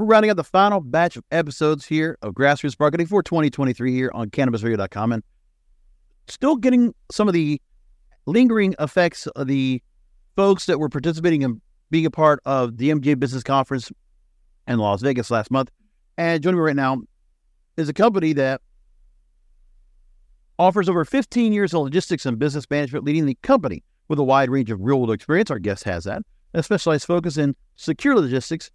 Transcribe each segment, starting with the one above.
We're rounding out the final batch of episodes here of Grassroots Marketing for 2023 here on CannabisRadio.com. And still getting some of the lingering effects of the folks that were participating in being a part of the MJ Business Conference in Las Vegas last month. And joining me right now is a company that offers over 15 years of logistics and business management, leading the company with a wide range of real world experience. Our guest has that, a specialized focus in secure logistics.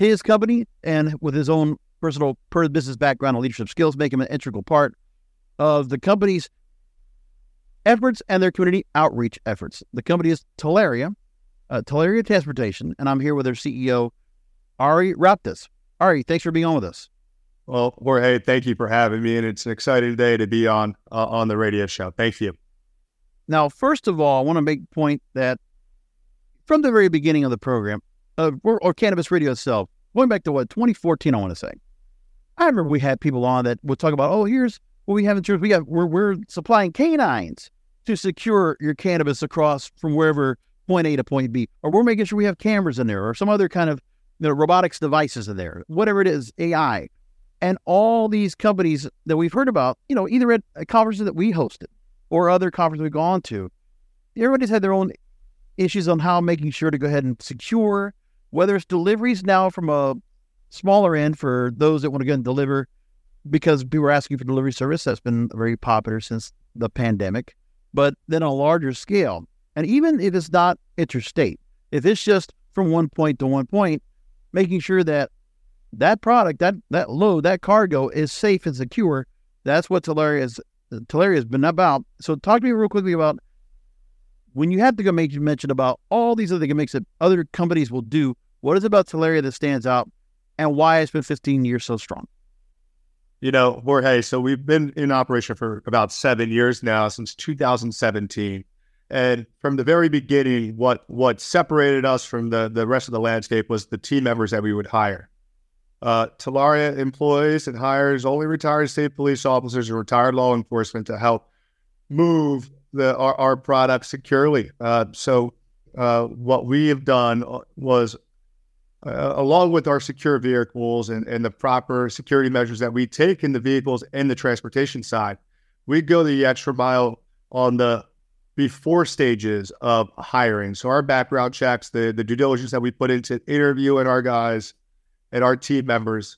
His company and with his own personal per business background and leadership skills make him an integral part of the company's efforts and their community outreach efforts. The company is Talaria, uh, Talaria Transportation, and I'm here with their CEO, Ari Raptis. Ari, thanks for being on with us. Well, Jorge, thank you for having me, and it's an exciting day to be on uh, on the radio show. Thank you. Now, first of all, I want to make point that from the very beginning of the program, uh, or, cannabis radio itself, going back to what 2014, I want to say. I remember we had people on that would talk about, oh, here's what we have in terms. We have we're, we're supplying canines to secure your cannabis across from wherever point A to point B, or we're making sure we have cameras in there, or some other kind of you know, robotics devices in there, whatever it is, AI, and all these companies that we've heard about, you know, either at conferences that we hosted or other conferences we've gone to, everybody's had their own issues on how making sure to go ahead and secure, whether it's deliveries now from a smaller end for those that want to go and deliver because people are asking for delivery service. That's been very popular since the pandemic, but then a larger scale. And even if it's not interstate, if it's just from one point to one point, making sure that that product, that that load, that cargo is safe and secure. That's what Talaria has Talaria has been about. So talk to me real quickly about when you have to go make you mention about all these other gimmicks that other companies will do. What is about Talaria that stands out, and why it's been 15 years so strong? You know, Jorge. So we've been in operation for about seven years now, since 2017. And from the very beginning, what what separated us from the the rest of the landscape was the team members that we would hire. Uh, Talaria employs and hires only retired state police officers and retired law enforcement to help move the our, our product securely. Uh, so uh, what we have done was, uh, along with our secure vehicles and, and the proper security measures that we take in the vehicles and the transportation side, we go the extra mile on the before stages of hiring. So our background checks, the the due diligence that we put into interviewing our guys and our team members,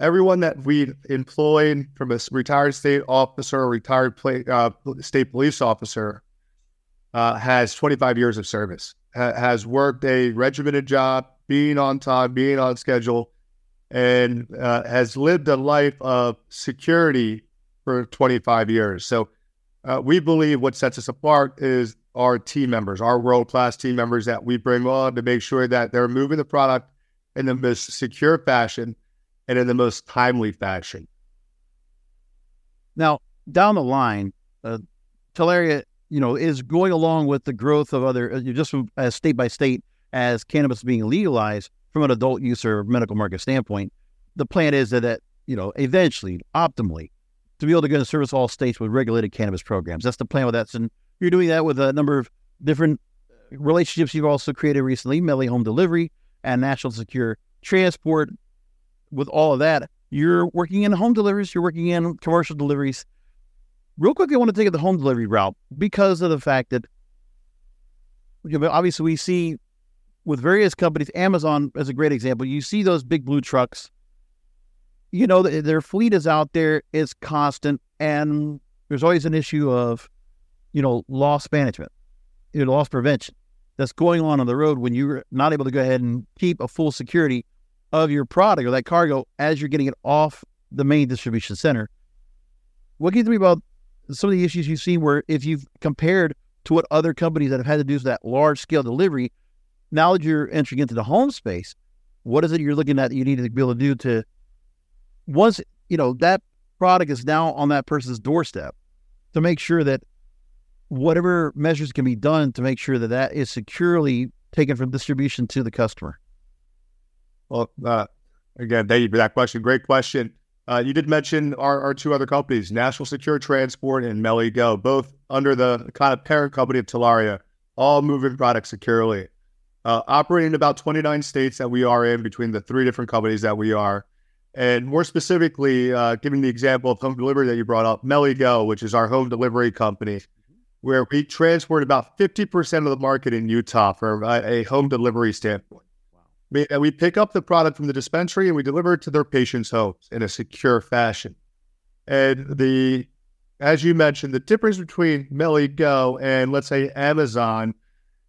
everyone that we employed from a retired state officer or retired play, uh, state police officer uh, has 25 years of service, ha- has worked a regimented job, being on time, being on schedule, and uh, has lived a life of security for 25 years. So uh, we believe what sets us apart is our team members, our world class team members that we bring on to make sure that they're moving the product in the most secure fashion and in the most timely fashion. Now, down the line, uh, you know, is going along with the growth of other, uh, just as state by state, as cannabis being legalized from an adult use or medical market standpoint. The plan is that, that you know, eventually, optimally, to be able to go to service all states with regulated cannabis programs. That's the plan with that. And you're doing that with a number of different uh, relationships you've also created recently, Melly Home Delivery and National Secure Transport. With all of that, you're working in home deliveries, you're working in commercial deliveries. Real quick, I want to take the home delivery route because of the fact that obviously we see with various companies, Amazon is a great example, you see those big blue trucks you know, their fleet is out there, it's constant, and there's always an issue of, you know, loss management, you know, loss prevention that's going on on the road when you're not able to go ahead and keep a full security of your product or that cargo as you're getting it off the main distribution center. What can you tell me about some of the issues you've seen where if you've compared to what other companies that have had to do that large scale delivery, now that you're entering into the home space, what is it you're looking at that you need to be able to do to once you know that product is now on that person's doorstep to make sure that whatever measures can be done to make sure that that is securely taken from distribution to the customer well uh, again thank you for that question great question uh, you did mention our, our, two other companies national secure transport and melly go both under the kind of parent company of talaria all moving products securely uh, operating in about 29 states that we are in between the three different companies that we are. And more specifically, uh, giving the example of home delivery that you brought up, Meli-Go, which is our home delivery company, where we transport about 50% of the market in Utah from a, a home delivery standpoint. We, we pick up the product from the dispensary and we deliver it to their patients' homes in a secure fashion. And the, as you mentioned, the difference between Meli-Go and let's say Amazon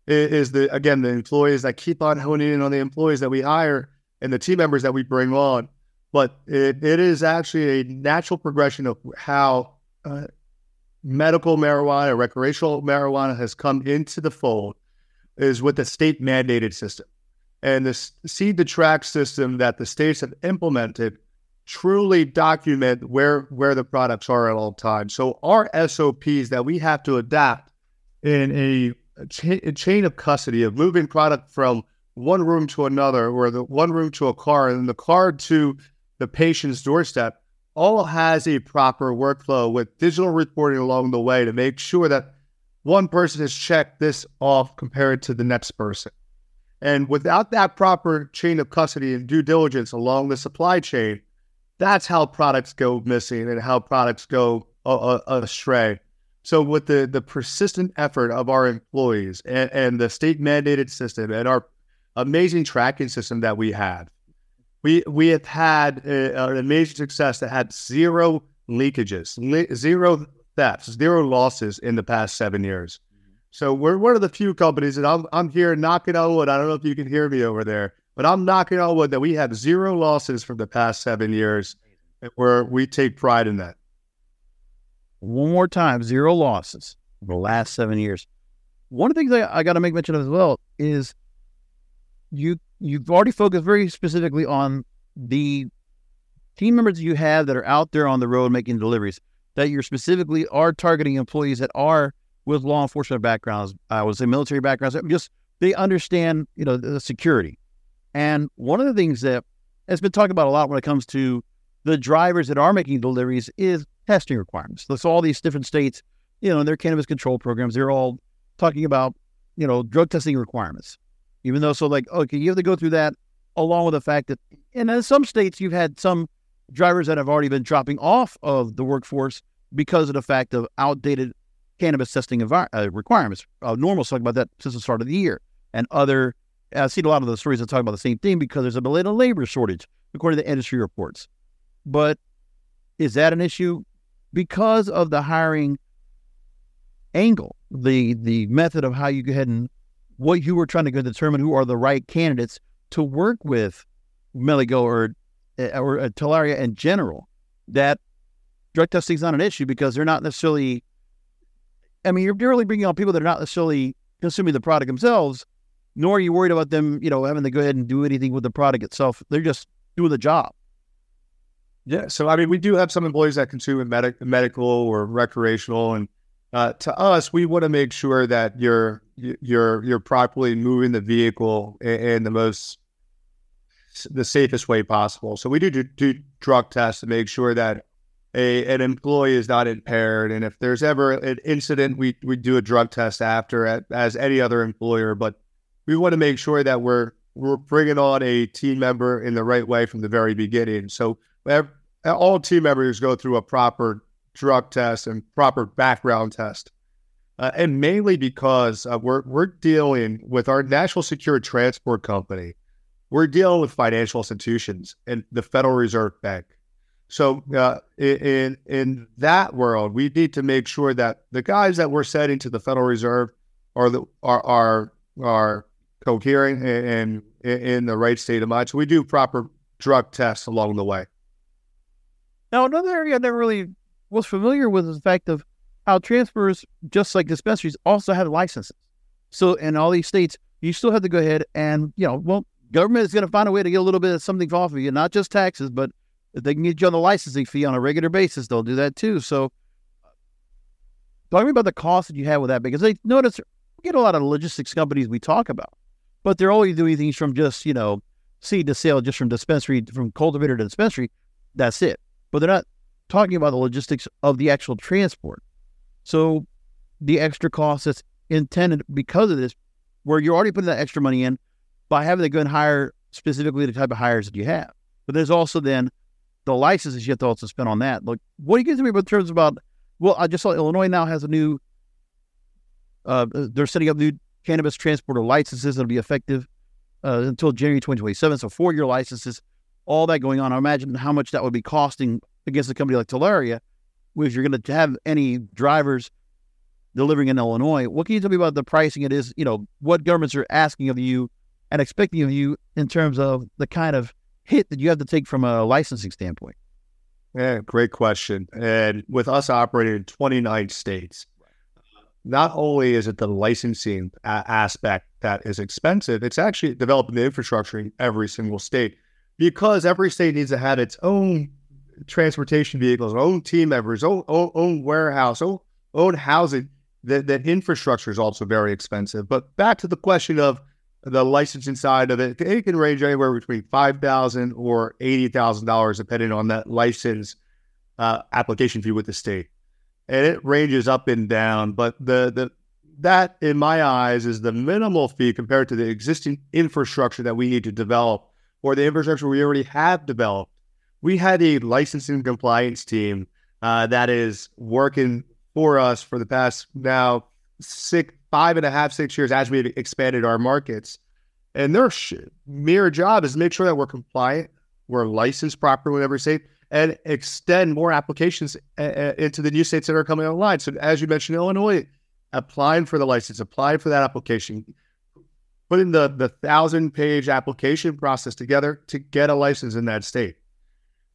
is, is the again the employees that keep on honing in on the employees that we hire and the team members that we bring on. But it, it is actually a natural progression of how uh, medical marijuana, recreational marijuana has come into the fold is with the state mandated system. And the seed to track system that the states have implemented truly document where where the products are at all times. So our SOPs that we have to adapt in a, cha- a chain of custody of moving product from one room to another, or the one room to a car, and the car to the patient's doorstep, all has a proper workflow with digital reporting along the way to make sure that one person has checked this off compared to the next person. And without that proper chain of custody and due diligence along the supply chain, that's how products go missing and how products go uh, uh, astray. So, with the, the persistent effort of our employees and, and the state mandated system and our amazing tracking system that we have, we we have had a, an amazing success that had zero leakages, zero thefts, zero losses in the past seven years. So we're one of the few companies, and I'm I'm here knocking on wood. I don't know if you can hear me over there, but I'm knocking on wood that we have zero losses from the past seven years, where we take pride in that. One more time, zero losses the last seven years. One of the things I, I got to make mention of as well is you you've already focused very specifically on the team members you have that are out there on the road making deliveries. That you're specifically are targeting employees that are with law enforcement backgrounds. I would say military backgrounds. Just they understand, you know, the security. And one of the things that has been talked about a lot when it comes to the drivers that are making deliveries is testing requirements. So all these different states, you know, their cannabis control programs, they're all talking about, you know, drug testing requirements. Even though, so like, okay, you have to go through that along with the fact that, and in some states, you've had some drivers that have already been dropping off of the workforce because of the fact of outdated cannabis testing uh, requirements. Uh, NORML's talking about that since the start of the year. And other, I've seen a lot of the stories that talk about the same thing because there's a belated labor shortage, according to industry reports. But is that an issue? Because of the hiring angle, the the method of how you go ahead and what you were trying to determine who are the right candidates to work with Meli-Go or uh, or uh, Talaria in general, that drug testing is not an issue because they're not necessarily I mean, you're really bringing on people that are not necessarily consuming the product themselves, nor are you worried about them, you know, having to go ahead and do anything with the product itself. They're just doing the job. Yeah. So, I mean, we do have some employees that consume medic- medical or recreational. And uh, to us, we want to make sure that you're, you're, you're properly moving the vehicle in, in the most, the safest way possible. So we do, do, do drug tests to make sure that a an employee is not impaired, and if there's ever an incident, we we do a drug test after, as any other employer. But we want to make sure that we're we're bringing on a team member in the right way from the very beginning. So all team members go through a proper drug test and proper background test. Uh, and mainly because uh, we're we're dealing with our national secure transport company. We're dealing with financial institutions and the Federal Reserve Bank. So uh, in in that world, we need to make sure that the guys that we're setting to the Federal Reserve are the are are, are cohering and, and in the right state of mind. So we do proper drug tests along the way. Now, another area I never really was familiar with is the fact of how transfers, just like dispensaries, also have licenses. So in all these states, you still have to go ahead and, you know, well, government is going to find a way to get a little bit of something off of you, not just taxes, but if they can get you on the licensing fee on a regular basis, they'll do that too. So, talk me about the cost that you have with that because they notice we get a lot of logistics companies we talk about, but they're only doing things from just you know seed to sale, just from dispensary from cultivator to dispensary. That's it. But they're not talking about the logistics of the actual transport. So, the extra cost that's intended because of this, where you're already putting that extra money in, by having to go and hire specifically the type of hires that you have. But there's also then the licenses you have to also spend on that. Like, what do you get to me about terms about? Well, I just saw Illinois now has a new. Uh, they're setting up new cannabis transporter licenses that'll be effective uh, until January 2027. So four year licenses, all that going on. I imagine how much that would be costing against a company like Talaria, if you're going to have any drivers delivering in Illinois. What can you tell me about the pricing? It is, you know, what governments are asking of you and expecting of you in terms of the kind of hit that you have to take from a licensing standpoint? Yeah, great question. And with us operating in 29 states, not only is it the licensing a- aspect that is expensive, it's actually developing the infrastructure in every single state because every state needs to have its own transportation vehicles, own team members, own, own, own warehouse, own, own housing. That, that infrastructure is also very expensive. But back to the question of the licensing side of it, it can range anywhere between five thousand or eighty thousand dollars, depending on that license uh, application fee with the state, and it ranges up and down. But the the that, in my eyes, is the minimal fee compared to the existing infrastructure that we need to develop or the infrastructure we already have developed. We had a licensing compliance team uh, that is working for us for the past now six, five and a half, six years as we've expanded our markets. And their sh- mere job is to make sure that we're compliant, we're licensed properly in every state, and extend more applications uh, uh, into the new states that are coming online. So, as you mentioned, Illinois, applying for the license, applying for that application, putting the the thousand page application process together to get a license in that state.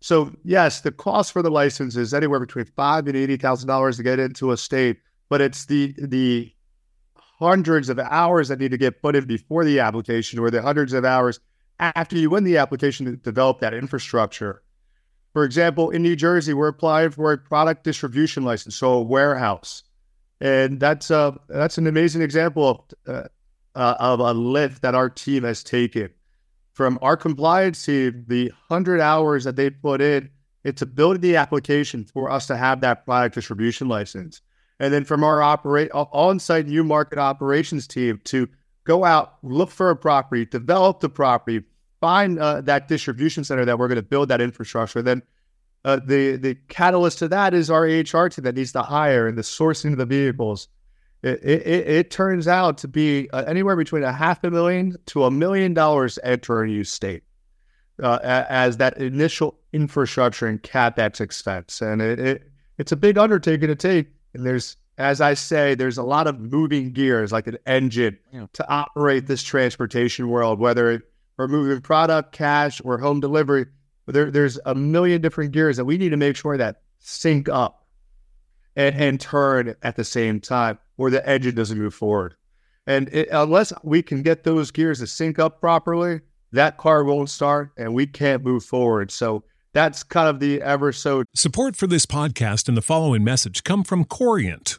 So, yes, the cost for the license is anywhere between five and eighty thousand dollars to get into a state, but it's the the hundreds of hours that need to get put in before the application or the hundreds of hours after you win the application to develop that infrastructure. For example, in New Jersey, we're applying for a product distribution license, so a warehouse. And that's a, that's an amazing example of, uh, uh, of a lift that our team has taken. From our compliance team, the 100 hours that they put in, it's building the application for us to have that product distribution license and then from our operate on-site new market operations team to go out, look for a property, develop the property, find uh, that distribution center that we're going to build that infrastructure. Then uh, the the catalyst to that is our HR team that needs to hire and the sourcing of the vehicles. It, it, it turns out to be uh, anywhere between a half a million to a million dollars enter a new state uh, as that initial infrastructure and capex expense, and it, it it's a big undertaking to take and there's, as I say, there's a lot of moving gears, like an engine, yeah. to operate this transportation world, whether we're moving product, cash, or home delivery. There, there's a million different gears that we need to make sure that sync up and, and turn at the same time, or the engine doesn't move forward. And it, unless we can get those gears to sync up properly, that car won't start and we can't move forward. So that's kind of the ever so. Support for this podcast and the following message come from Corient.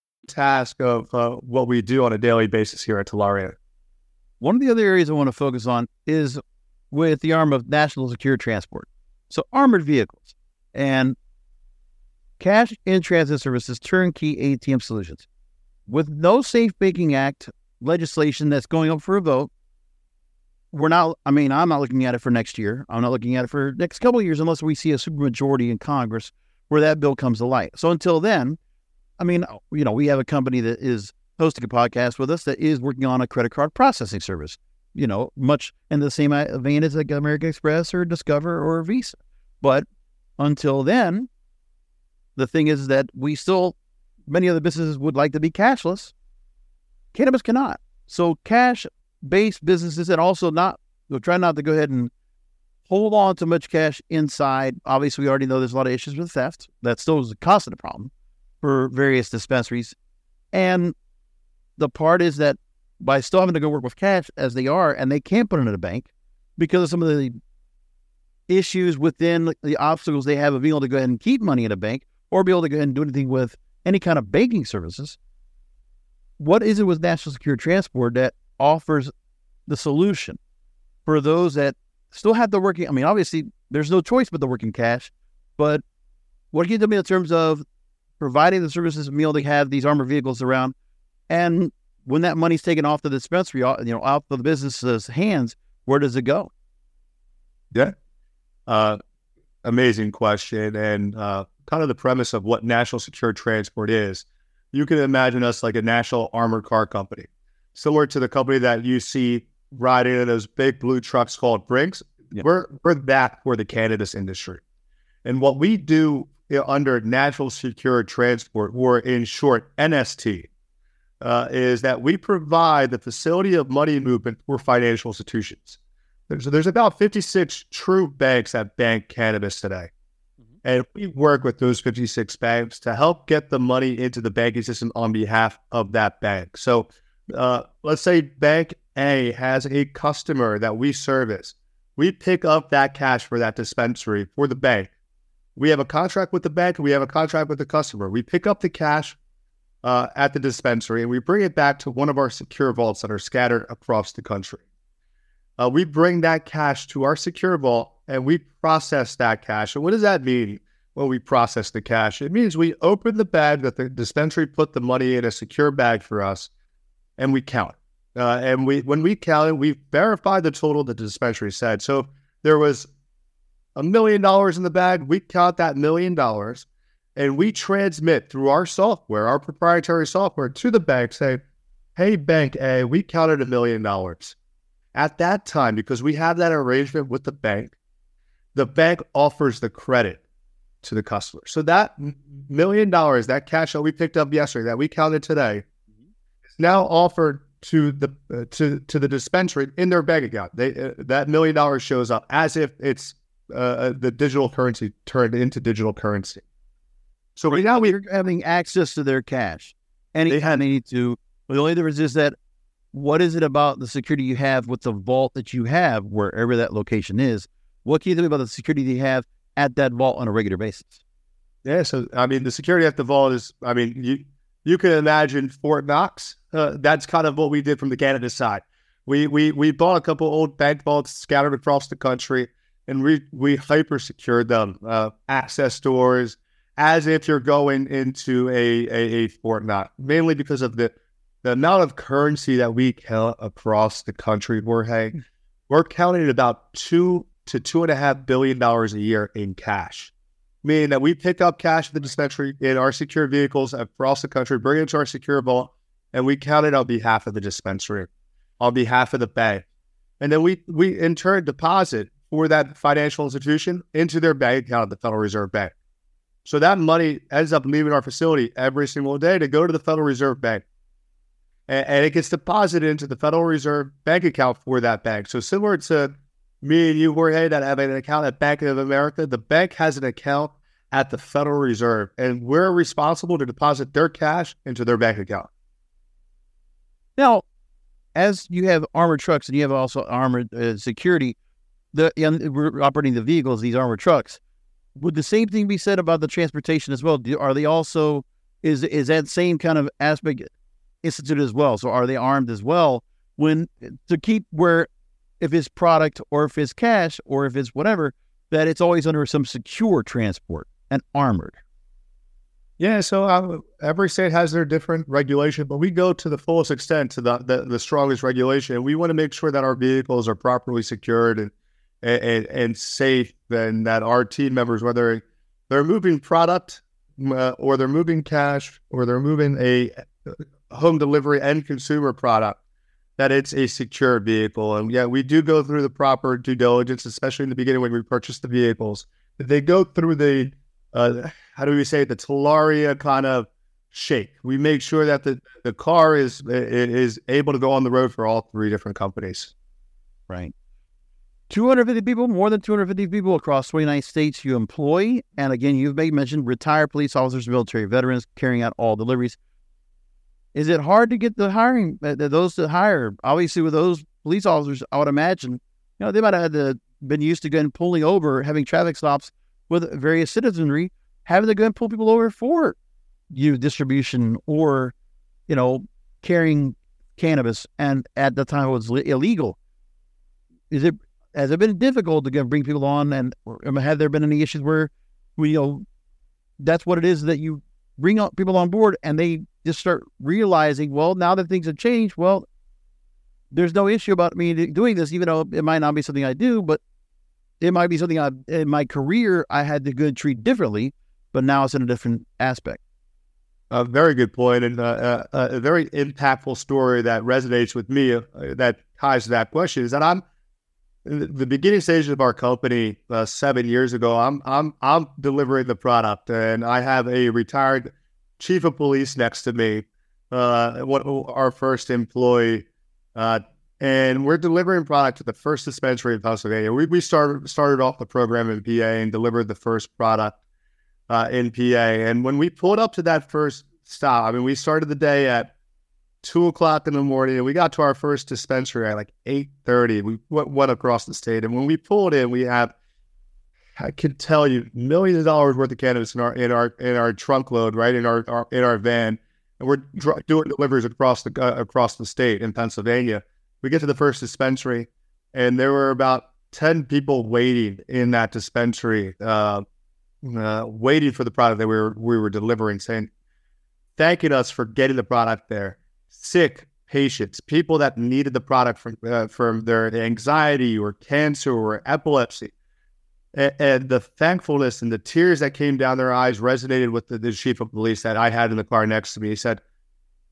task of uh, what we do on a daily basis here at Talaria. One of the other areas I want to focus on is with the arm of National Secure Transport. So armored vehicles and cash in transit services, turnkey ATM solutions. With no Safe Banking Act legislation that's going up for a vote, we're not, I mean, I'm not looking at it for next year. I'm not looking at it for next couple years unless we see a supermajority in Congress where that bill comes to light. So until then, I mean, you know, we have a company that is hosting a podcast with us that is working on a credit card processing service, you know, much in the same vein as like American Express or Discover or Visa. But until then, the thing is that we still, many other businesses would like to be cashless. Cannabis cannot. So cash based businesses and also not, we'll try not to go ahead and hold on to much cash inside. Obviously, we already know there's a lot of issues with theft. That still is a constant problem for various dispensaries. And the part is that by still having to go work with cash as they are, and they can't put it in a bank because of some of the issues within the obstacles they have of being able to go ahead and keep money in a bank or be able to go ahead and do anything with any kind of banking services. What is it with National Secure Transport that offers the solution for those that still have the working. I mean, obviously, there's no choice but the working cash. But what can you tell me in terms of providing the services of meal to have these armored vehicles around, and when that money's taken off the dispensary, you know, off of the business's hands, where does it go? Yeah, uh, amazing question, and uh, kind of the premise of what national secure transport is. You can imagine us like a national armored car company, similar to the company that you see riding in those big blue trucks called Brinks. Yeah. We're we're that for the cannabis industry, and what we do you know, under National Secure Transport, or in short NST, uh, is that we provide the facility of money movement for financial institutions. There's there's about 56 true banks that bank cannabis today. Mm-hmm. And we work with those 56 banks to help get the money into the banking system on behalf of that bank. So uh, let's say Bank A has a customer that we service. We pick up that cash for that dispensary for the bank. We have a contract with the bank. We have a contract with the customer. We pick up the cash uh, at the dispensary and we bring it back to one of our secure vaults that are scattered across the country. Uh, we bring that cash to our secure vault and we process that cash. And what does that mean when we process the cash? It means we open the bag that the dispensary put the money in a secure bag for us and we count. Uh, and we when we counted, we verify the total the dispensary said. So there was a million dollars in the bag. We count that million dollars, and we transmit through our software, our proprietary software, to the bank saying, "Hey, Bank A, we counted a million dollars." At that time, because we have that arrangement with the bank, the bank offers the credit to the customer. So that million dollars, that cash that we picked up yesterday, that we counted today, is now offered to the uh, to to the dispensary in their bank account. They uh, that million dollars shows up as if it's uh, the digital currency turned into digital currency. So right now we're having access to their cash. Any they, they need to. The only difference is that what is it about the security you have with the vault that you have wherever that location is? What can you tell me about the security you have at that vault on a regular basis? Yeah, so I mean, the security at the vault is, I mean, you you can imagine Fort Knox. Uh, that's kind of what we did from the Canada side. We we we bought a couple old bank vaults scattered across the country, and we we hyper secured them, uh, access doors, as if you're going into a, a, a Fort Knox. Mainly because of the the amount of currency that we count across the country. We're we're counting about two to two and a half billion dollars a year in cash meaning that we pick up cash at the dispensary in our secure vehicles across the country, bring it to our secure vault, and we count it on behalf of the dispensary, on behalf of the bank. And then we, we in turn deposit for that financial institution into their bank account at the Federal Reserve Bank. So that money ends up leaving our facility every single day to go to the Federal Reserve Bank. And, and it gets deposited into the Federal Reserve bank account for that bank. So similar to me and you, Jorge, that have an account at Bank of America, the bank has an account at the Federal Reserve, and we're responsible to deposit their cash into their bank account. Now, as you have armored trucks and you have also armored uh, security, the and we're operating the vehicles, these armored trucks. Would the same thing be said about the transportation as well? Do, are they also is is that same kind of aspect instituted as well? So are they armed as well when to keep where if it's product or if it's cash or if it's whatever, that it's always under some secure transport and armored. Yeah, so uh, every state has their different regulation, but we go to the fullest extent to the, the, the strongest regulation. We want to make sure that our vehicles are properly secured and and, and safe, and that our team members, whether they're moving product uh, or they're moving cash or they're moving a uh, home delivery and consumer product, that it's a secure vehicle. And yeah, we do go through the proper due diligence, especially in the beginning when we purchase the vehicles. They go through the uh, how do we say it, the Talaria kind of shake. We make sure that the, the car is is able to go on the road for all three different companies. Right. 250 people, more than 250 people across 29 states you employ. And again, you've mentioned retired police officers, military veterans carrying out all deliveries. Is it hard to get the hiring, uh, those to hire? Obviously, with those police officers, I would imagine, you know, they might have to, been used to going pulling over, having traffic stops with various citizenry, having to go and pull people over for you distribution or, you know, carrying cannabis. And at the time it was illegal. Is it has it been difficult to bring people on? And have there been any issues where we, you know, that's what it is that you bring people on board and they just start realizing, well, now that things have changed, well, there's no issue about me doing this, even though it might not be something I do, but it might be something I, in my career I had to good treat differently, but now it's in a different aspect. A very good point, and uh, uh, a very impactful story that resonates with me. Uh, that ties to that question is that I'm the beginning stages of our company uh, seven years ago. I'm I'm I'm delivering the product, and I have a retired chief of police next to me, uh, what our first employee, uh, and we're delivering product to the first dispensary in Pennsylvania. We, we started started off the program in PA and delivered the first product uh, in PA. And when we pulled up to that first stop, I mean, we started the day at two o'clock in the morning, and we got to our first dispensary at like eight thirty. We went, went across the state, and when we pulled in, we have I can tell you millions of dollars worth of cannabis in our in our in our trunk load, right in our, our in our van, and we're dr- doing deliveries across the uh, across the state in Pennsylvania. We get to the first dispensary, and there were about ten people waiting in that dispensary, uh, uh, waiting for the product that we were we were delivering, saying, thanking us for getting the product there. Sick patients, people that needed the product from uh, from their anxiety or cancer or epilepsy and, the thankfulness and the tears that came down their eyes resonated with the, the, chief of police that I had in the car next to me. He said,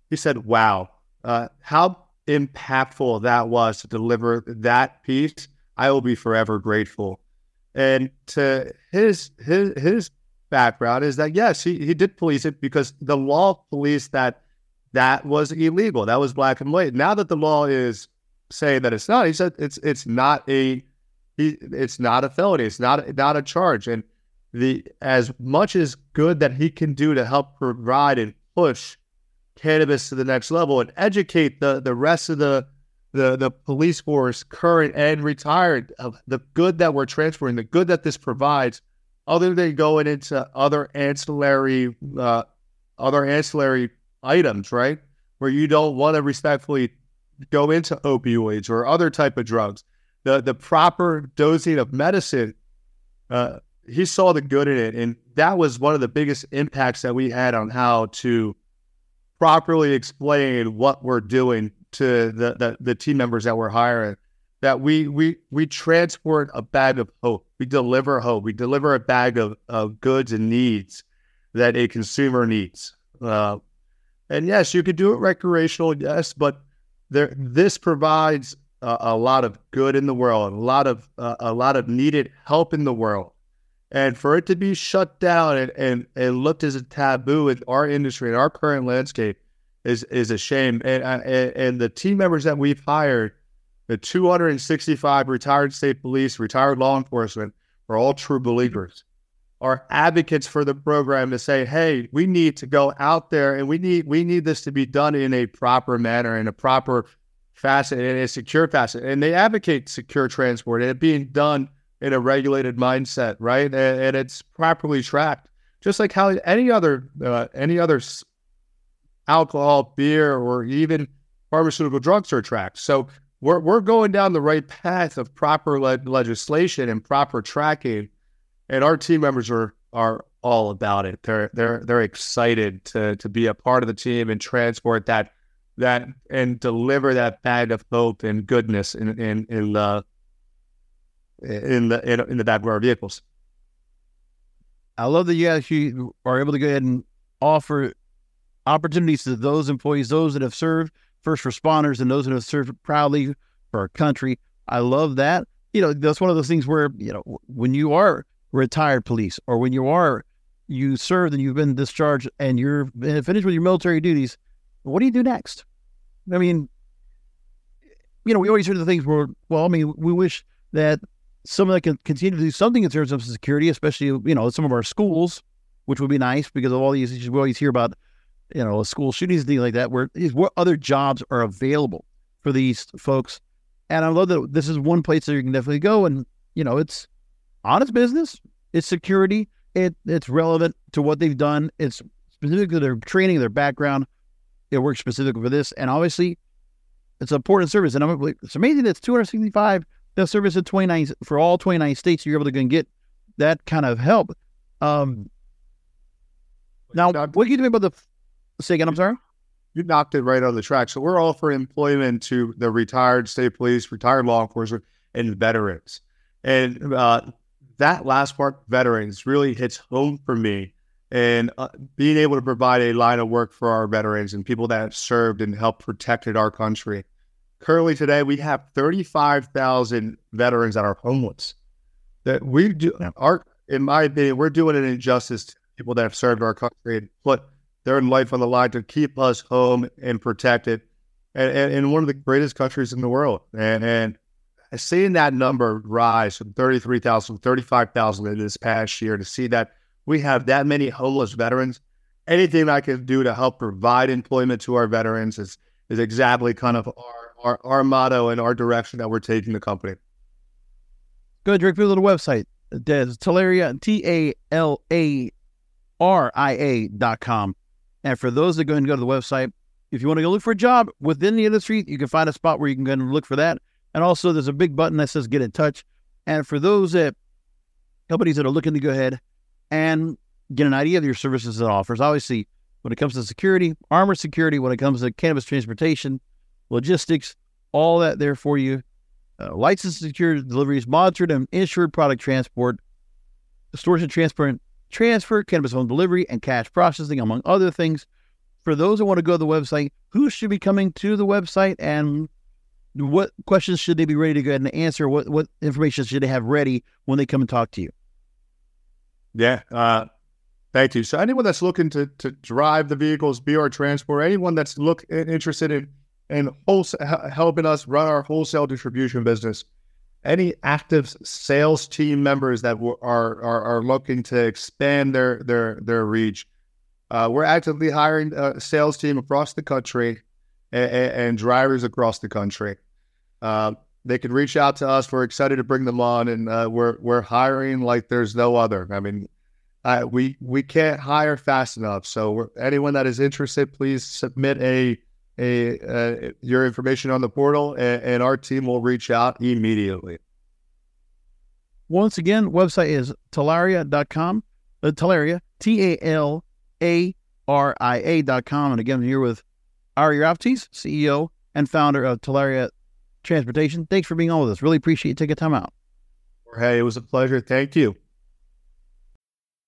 he said, wow, uh, how impactful that was to deliver that piece. I will be forever grateful. And to his, his, his background is that, yes, he, he did police it because the law police that that was illegal. That was black and white. Now that the law is saying that it's not, he said it's, it's not a, it's not a felony. It's not not a charge. And the as much as good that he can do to help provide and push cannabis to the next level and educate the the rest of the the the police force, current and retired, of the good that we're transferring, the good that this provides, other than going into other ancillary uh, other ancillary items, right? Where you don't want to respectfully go into opioids or other type of drugs the the proper dosing of medicine. Uh, he saw the good in it, and that was one of the biggest impacts that we had on how to properly explain what we're doing to the the, the team members that we're hiring. That we we we transport a bag of hope. We deliver hope. We deliver a bag of, of goods and needs that a consumer needs. Uh, and yes, you could do it recreational, yes, but there this provides a, lot of good in the world, a lot of uh, a lot of needed help in the world, and for it to be shut down and, and, and looked as a taboo in our industry in our current landscape is is a shame. And, and and the team members that we've hired, the 265 retired state police, retired law enforcement, are all true believers are advocates for the program to say, hey, we need to go out there and we need we need this to be done in a proper manner, in a proper facet and a secure facet. And they advocate secure transport and it being done in a regulated mindset, right? And, and it's properly tracked, just like how any other uh, any other alcohol, beer, or even pharmaceutical drugs are tracked. So we're we're going down the right path of proper le- legislation and proper tracking, and our team members are are all about it. They're they're they're excited to to be a part of the team and transport that that and deliver that bag of hope and goodness in in in the in the in, in the back of our vehicles. I love that you actually are able to go ahead and offer opportunities to those employees, those that have served, first responders, and those that have served proudly for our country. I love that. You know, that's one of those things where, you know, when you are retired police or when you are, you served and you've been discharged and you're finished with your military duties, what do you do next? I mean, you know, we always hear the things where, well, I mean, we wish that someone that can continue to do something in terms of security, especially, you know, some of our schools, which would be nice because of all these issues we always hear about, you know, school shootings and things like that, where what other jobs are available for these folks. And I love that this is one place that you can definitely go and, you know, it's honest business, it's security, it it's relevant to what they've done, it's specific to their training, their background. It works specifically for this. And obviously it's an important service. And I'm it's amazing that it's 265 the service in 29 for all 29 states. You're able to get that kind of help. Um, now, what do you think about the? Say again. I'm sorry. You knocked it right on the track. So we're offering employment to the retired state police, retired law enforcement, and veterans. And uh, that last part, veterans, really hits home for me. And uh, being able to provide a line of work for our veterans and people that have served and helped protected our country Currently, today we have 35,000 veterans that are homeless. That we do, yeah. our, in my opinion, we're doing an injustice to people that have served our country and put their life on the line to keep us home and protected, and, and in one of the greatest countries in the world. And and seeing that number rise from 33,000, 35,000 in this past year, to see that we have that many homeless veterans, anything I can do to help provide employment to our veterans is is exactly kind of our our, our motto and our direction that we're taking the company. Go direct people to the website. Des Talaria, T A L A R I A dot com. And for those that go and go to the website, if you want to go look for a job within the industry, you can find a spot where you can go and look for that. And also, there's a big button that says get in touch. And for those that companies that are looking to go ahead and get an idea of your services and offers, obviously, when it comes to security, armor security, when it comes to cannabis transportation, logistics, all that there for you. Uh, licensed secured deliveries, monitored and insured product transport, storage and transfer, cannabis home delivery, and cash processing, among other things. For those who want to go to the website, who should be coming to the website and what questions should they be ready to go ahead and answer? What what information should they have ready when they come and talk to you? Yeah, uh, thank you. So anyone that's looking to to drive the vehicles, be our transport, anyone that's look interested in and wholesale, helping us run our wholesale distribution business. Any active sales team members that are, are, are looking to expand their their their reach, uh, we're actively hiring a sales team across the country and, and drivers across the country. Uh, they can reach out to us. We're excited to bring them on, and uh, we're we're hiring like there's no other. I mean, uh, we we can't hire fast enough. So anyone that is interested, please submit a a, uh, your information on the portal, and, and our team will reach out immediately. Once again, website is talaria.com. Uh, Talaria, T A L A R I A.com. And again, I'm here with Ari Raptis, CEO and founder of Talaria Transportation. Thanks for being on with us. Really appreciate you taking time out. Hey, it was a pleasure. Thank you.